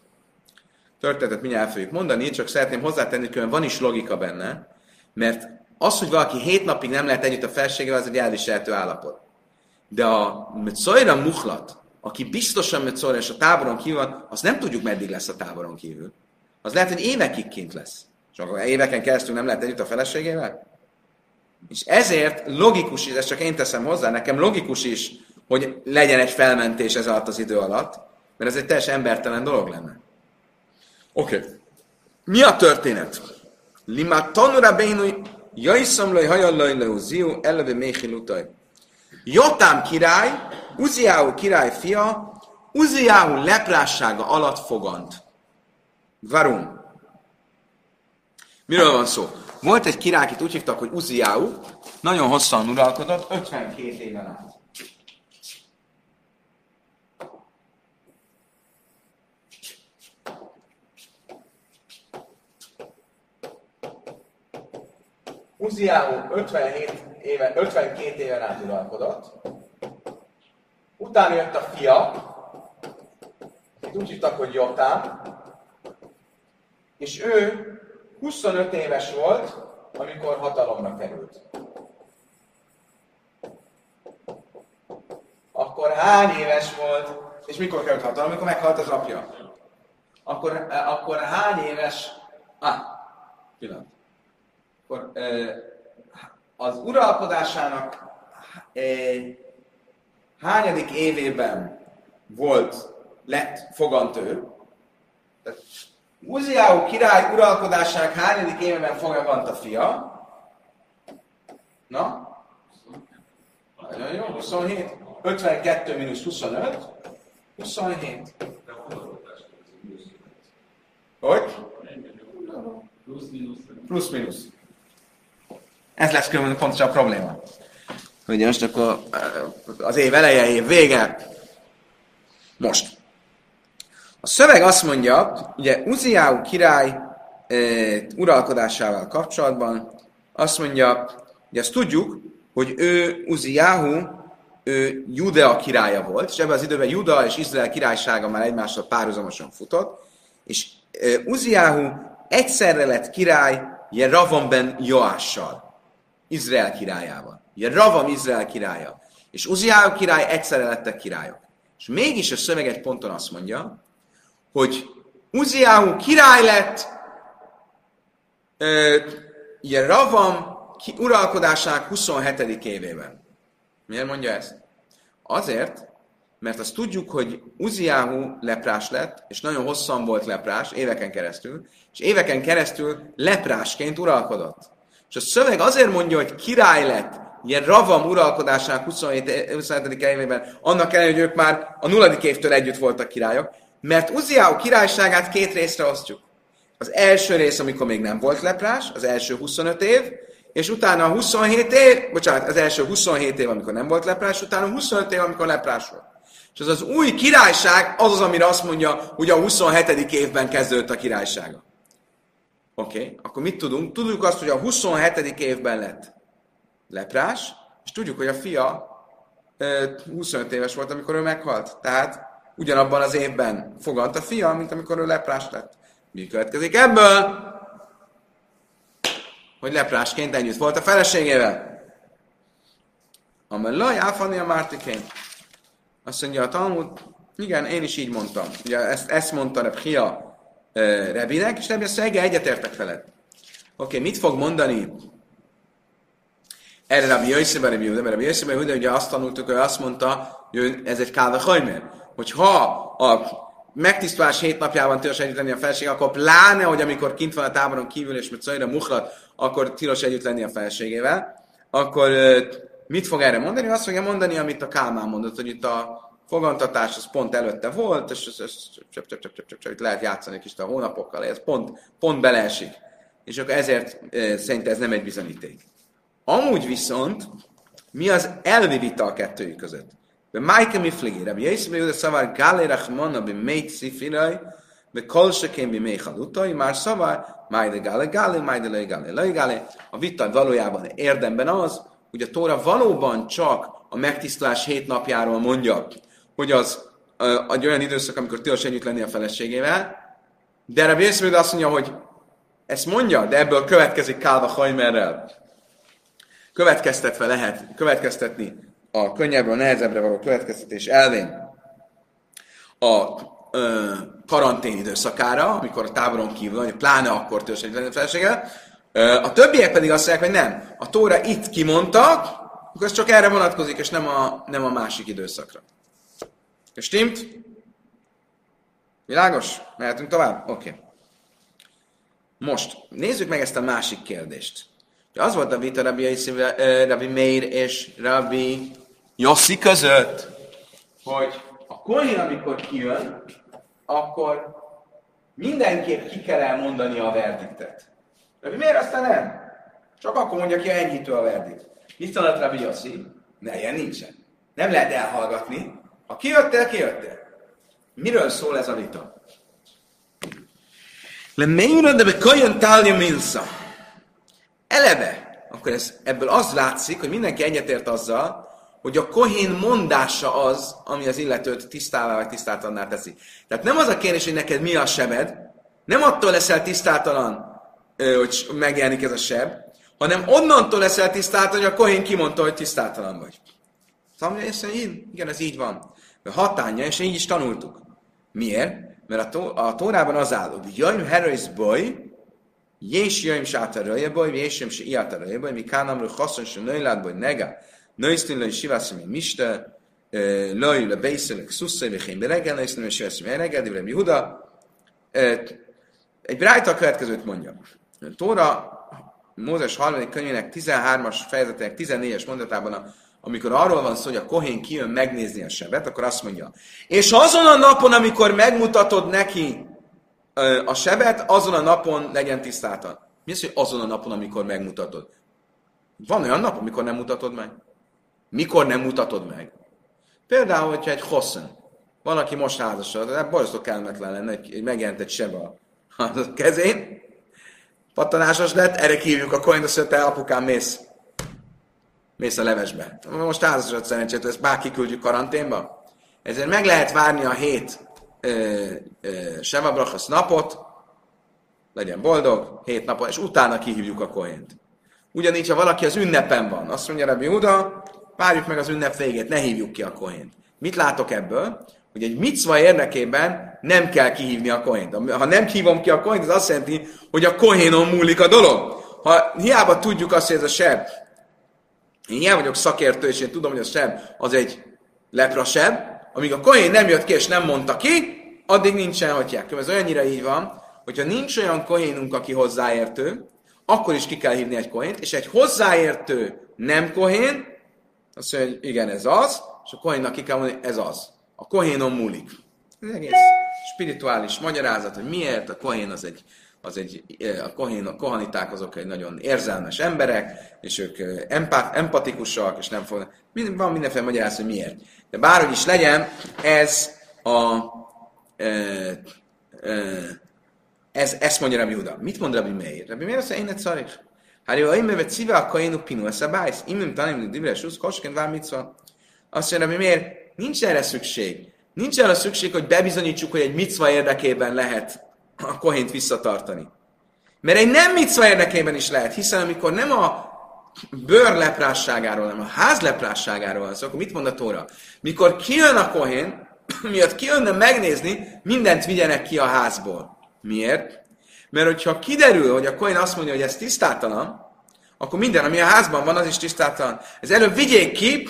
Történetet mindjárt el fogjuk mondani, csak szeretném hozzátenni, hogy van is logika benne, mert az, hogy valaki hét napig nem lehet együtt a felségével, az egy elviselhető állapot. De a Metzoira Muhlat, aki biztosan Metzoira és a táboron kívül van, azt nem tudjuk, meddig lesz a táboron kívül. Az lehet, hogy évekig kint lesz. Csak éveken keresztül nem lehet együtt a feleségével? És ezért logikus is, ezt csak én teszem hozzá, nekem logikus is, hogy legyen egy felmentés ez alatt az idő alatt, mert ez egy teljesen embertelen dolog lenne. Oké. Okay. Mi a történet? Lima tanura beinu jaiszamlai hajallai leuziu eleve méhilutaj. Jotám király, Uziáhu király fia, Uziáhu leprássága alatt fogant. Varum. Miről van szó? Volt egy király, akit úgy hívtak, hogy Uziáhu, nagyon hosszan uralkodott, 52 éven át. Uziáhu 57 éve, 52 éven át uralkodott. Utána jött a fia, akit úgy hívtak, hogy Jotám, és ő 25 éves volt, amikor hatalomra került. Akkor hány éves volt, és mikor került hatalomra, amikor meghalt az apja? Akkor, akkor hány éves... Ah, pillanat. Akkor az uralkodásának hányadik évében volt, lett fogantő, tehát Uziáhu király uralkodásának hányadik évben fogja a fia? Na? Nagyon jó, 27. 52 mínusz 25. 27. Hogy? Plusz mínusz. Ez lesz különben pontosan a probléma. Hogy most akkor az év eleje, év vége. Most. A szöveg azt mondja, ugye Uziáhu király e, uralkodásával kapcsolatban, azt mondja, hogy azt tudjuk, hogy ő Uziáhu, ő Judea királya volt, és ebben az időben Juda és Izrael királysága már egymással párhuzamosan futott, és e, Uziáhu egyszerre lett király Ravam ben Joással, Izrael királyával. Ravam Izrael királya. És Uziáhu király egyszerre lettek királyok. És mégis a szöveg egy ponton azt mondja, hogy Uziáhu király lett, ilyen Ravam uralkodásának 27. évében. Miért mondja ezt? Azért, mert azt tudjuk, hogy Uziáhu leprás lett, és nagyon hosszan volt leprás, éveken keresztül, és éveken keresztül leprásként uralkodott. És a szöveg azért mondja, hogy király lett, ilyen Ravam uralkodásának 27. 27. évében, annak ellenére, hogy ők már a nulladik évtől együtt voltak királyok, mert Uziáhu királyságát két részre osztjuk. Az első rész, amikor még nem volt leprás, az első 25 év, és utána a 27 év, bocsánat, az első 27 év, amikor nem volt leprás, utána 25 év, amikor leprás volt. És az az új királyság az az, amire azt mondja, hogy a 27. évben kezdődött a királysága. Oké, okay. akkor mit tudunk? Tudjuk azt, hogy a 27. évben lett leprás, és tudjuk, hogy a fia 25 éves volt, amikor ő meghalt. Tehát ugyanabban az évben fogant a fia, mint amikor ő leprás lett. Mi következik ebből? Hogy leprásként együtt volt a feleségével. Amellaj, áfani a mártikén. Azt mondja a Talmud, igen, én is így mondtam. Ugye ezt, ezt mondta a Hia e, Rebinek, és Rebi azt mondja, egyetértek veled. Oké, okay, mit fog mondani erre Rabbi Jöjszebe, Rabbi Jöjszebe, Rabbi Jöjszebe, ugye azt tanultuk, hogy azt mondta, hogy ez egy káva hajmer hogy ha a megtisztulás hét napjában tilos együtt lenni a feleség, akkor pláne, hogy amikor kint van a táboron kívül, és mit szajra muhlat, akkor tilos együtt lenni a feleségével, akkor mit fog erre mondani? Azt fogja mondani, amit a Kálmán mondott, hogy itt a fogantatás az pont előtte volt, és ez, ez csak, csak, csak, csak, csak, csak, lehet játszani kis a hónapokkal, ez pont, pont beleesik. És akkor ezért e, szerint ez nem egy bizonyíték. Amúgy viszont mi az elvi vita a kettőjük között? Be Michael Mifligi, Rabbi Yisrael Yehuda Szavar Gáli Rachmana be Meik Szifirai, be Kolsekén be Meik Halutai, már Szavar, Májde Gáli Gáli, Májde Lai Gáli Lai Gáli. A vita valójában érdemben az, hogy a Tóra valóban csak a megtisztulás hét napjáról mondja, hogy az egy olyan időszak, amikor tilos együtt lenni a feleségével, De Rabbi Yosef azt mondja, hogy ezt mondja, de ebből következik Kálva Hajmerrel. Következtetve lehet, következtetni a könnyebbről, nehezebbre való következtetés elvén a ö, karantén időszakára, amikor a táboron kívül vagy, pláne akkor törzség felesége. A többiek pedig azt mondják, hogy nem. A Tóra itt kimondtak, akkor ez csak erre vonatkozik, és nem a, nem a másik időszakra. Stimmt? Világos? Mehetünk tovább? Oké. Okay. Most, nézzük meg ezt a másik kérdést. Az volt a vita Rabbi, Rabbi Meir és Rabbi Yossi között, hogy a Kohen, amikor kijön, akkor mindenképp ki kell elmondani a verdiktet. Rabbi miért aztán nem? Csak akkor mondja ki, enyhítő a verdikt. Mit talált Rabbi Yossi? Ne, ilyen nincsen. Nem lehet elhallgatni. Ha kijöttél, kijöttél. Miről szól ez a vita? Le meira de bekajan talja milsa. Eleve, akkor ez, ebből az látszik, hogy mindenki egyetért azzal, hogy a kohén mondása az, ami az illetőt tisztává vagy tisztátalanná teszi. Tehát nem az a kérdés, hogy neked mi a sebed, nem attól leszel tisztátalan, hogy megjelenik ez a seb, hanem onnantól leszel tisztátalan, hogy a kohén kimondta, hogy tisztátalan vagy. Szóval mondja, igen, ez így van. Hatánya, és így is tanultuk. Miért? Mert a, tó, a Tórában az áll, hogy jöjjön herősz baj, és jöjjön sátarője baj, és jöjjön se iátarője baj, mi kánamról haszon se nőlát baj nega, nősztén lőj sivászom én miste, lőj le bészölök szusszai, vagy én bereggel, nősztén lőj sivászom én reggel, de Huda. Egy brájta a következőt mondja. A Tóra Mózes harmadik könyvének 13-as fejezetének 14-es mondatában a amikor arról van szó, hogy a kohén kijön megnézni a sebet, akkor azt mondja, és azon a napon, amikor megmutatod neki a sebet, azon a napon legyen tisztáltan. Mi az, hogy azon a napon, amikor megmutatod? Van olyan nap, amikor nem mutatod meg? Mikor nem mutatod meg? Például, hogyha egy hosszan, van, aki most házasod, de borzasztó kellemetlen lenne, hogy megjelent egy seb a, kezén, pattanásos lett, erre kívjuk a coin, azt te apukám mész mész a levesbe. Most házasod szerencsét, ezt bárki küldjük karanténba. Ezért meg lehet várni a hét Sevabrachasz napot, legyen boldog, hét napot, és utána kihívjuk a kohént. Ugyanígy, ha valaki az ünnepen van, azt mondja Rabbi Uda, várjuk meg az ünnep végét, ne hívjuk ki a kohént. Mit látok ebből? Hogy egy micva érdekében nem kell kihívni a kohént. Ha nem hívom ki a kohént, az azt jelenti, hogy a kohénon múlik a dolog. Ha hiába tudjuk azt, hogy ez a seb én ilyen vagyok szakértő, és én tudom, hogy a seb az egy lepra seb, amíg a kohén nem jött ki, és nem mondta ki, addig nincsen hagyják. Ez olyannyira így van, hogyha nincs olyan kohénunk, aki hozzáértő, akkor is ki kell hívni egy kohént, és egy hozzáértő nem kohén, azt mondja, hogy igen, ez az, és a kohénnak ki kell mondani, ez az. A kohénon múlik. Ez egész spirituális magyarázat, hogy miért a kohén az egy az egy, a, kohén, a kohaniták azok egy nagyon érzelmes emberek, és ők empát, empatikusak, és nem fognak, van mindenféle magyarázat, hogy miért. De bárhogy is legyen, ez a, e, e, ez, ezt mondja Rabbi Huda. Mit mond Rabbi Meir? Rabbi Meir azt mondja, én egy szar is. Hát jó, mert szíve a kainu pinu, ez a bájsz, imim tanim, divre, susz, kosként vár mit szól. Azt mondja, Rabbi Meir, nincs erre szükség. Nincs erre szükség, hogy bebizonyítsuk, hogy egy micva érdekében lehet a kohént visszatartani. Mert egy nem micva érdekében is lehet, hiszen amikor nem a bőr leprásságáról, hanem a ház leprásságáról van szó, akkor mit mond a Tóra? Mikor kijön a kohén, miatt kijönne megnézni, mindent vigyenek ki a házból. Miért? Mert hogyha kiderül, hogy a kohén azt mondja, hogy ez tisztátalan, akkor minden, ami a házban van, az is tisztátalan. Ez előbb vigyék ki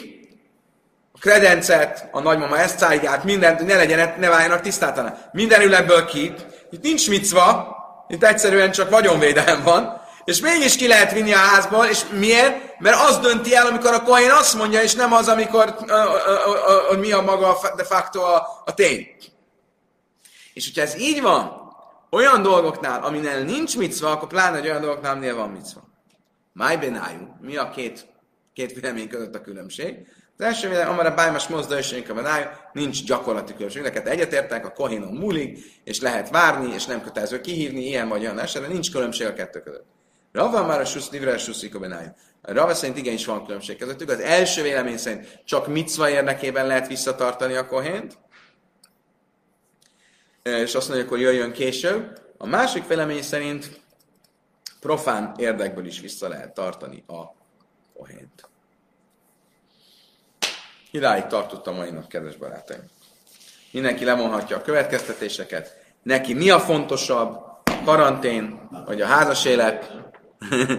a kredencet, a nagymama eszcáját, mindent, hogy ne legyenek, ne váljanak tisztátalan. Minden ebből ki, itt nincs micva, itt egyszerűen csak vagyonvédelem van, és mégis ki lehet vinni a házból, és miért? Mert az dönti el, amikor a kohén azt mondja, és nem az, amikor hogy mi a maga de facto a, a tény. És hogyha ez így van, olyan dolgoknál, aminél nincs micva, akkor pláne egy olyan dolgoknál, aminél van micva. Máj benájú. Mi a két, két vélemény között a különbség? Az első vélemény, amara bájmas mozda és nincs gyakorlati különbség. Neked egyetértek, a kohénon múlik, és lehet várni, és nem kötelező kihívni, ilyen vagy olyan esetben, nincs különbség a kettő között. Rava már a susz, nivre a susz, a Rava szerint igenis van különbség közöttük. Az első vélemény szerint csak micva érdekében lehet visszatartani a kohént, és azt mondja, hogy jöjjön később. A másik vélemény szerint profán érdekből is vissza lehet tartani a pohént. Idáig tartottam mai nap, kedves barátaim. Mindenki lemondhatja a következtetéseket. Neki mi a fontosabb? Karantén, vagy a házas élet?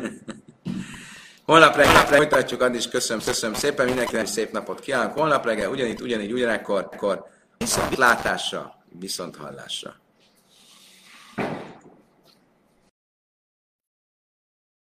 Holnap reggel folytatjuk, addig is köszönöm, köszönöm szépen, mindenkinek szép napot kívánok. Holnap reggel ugyanígy, ugyanígy, ugyanekkor, viszont látásra, viszont hallásra.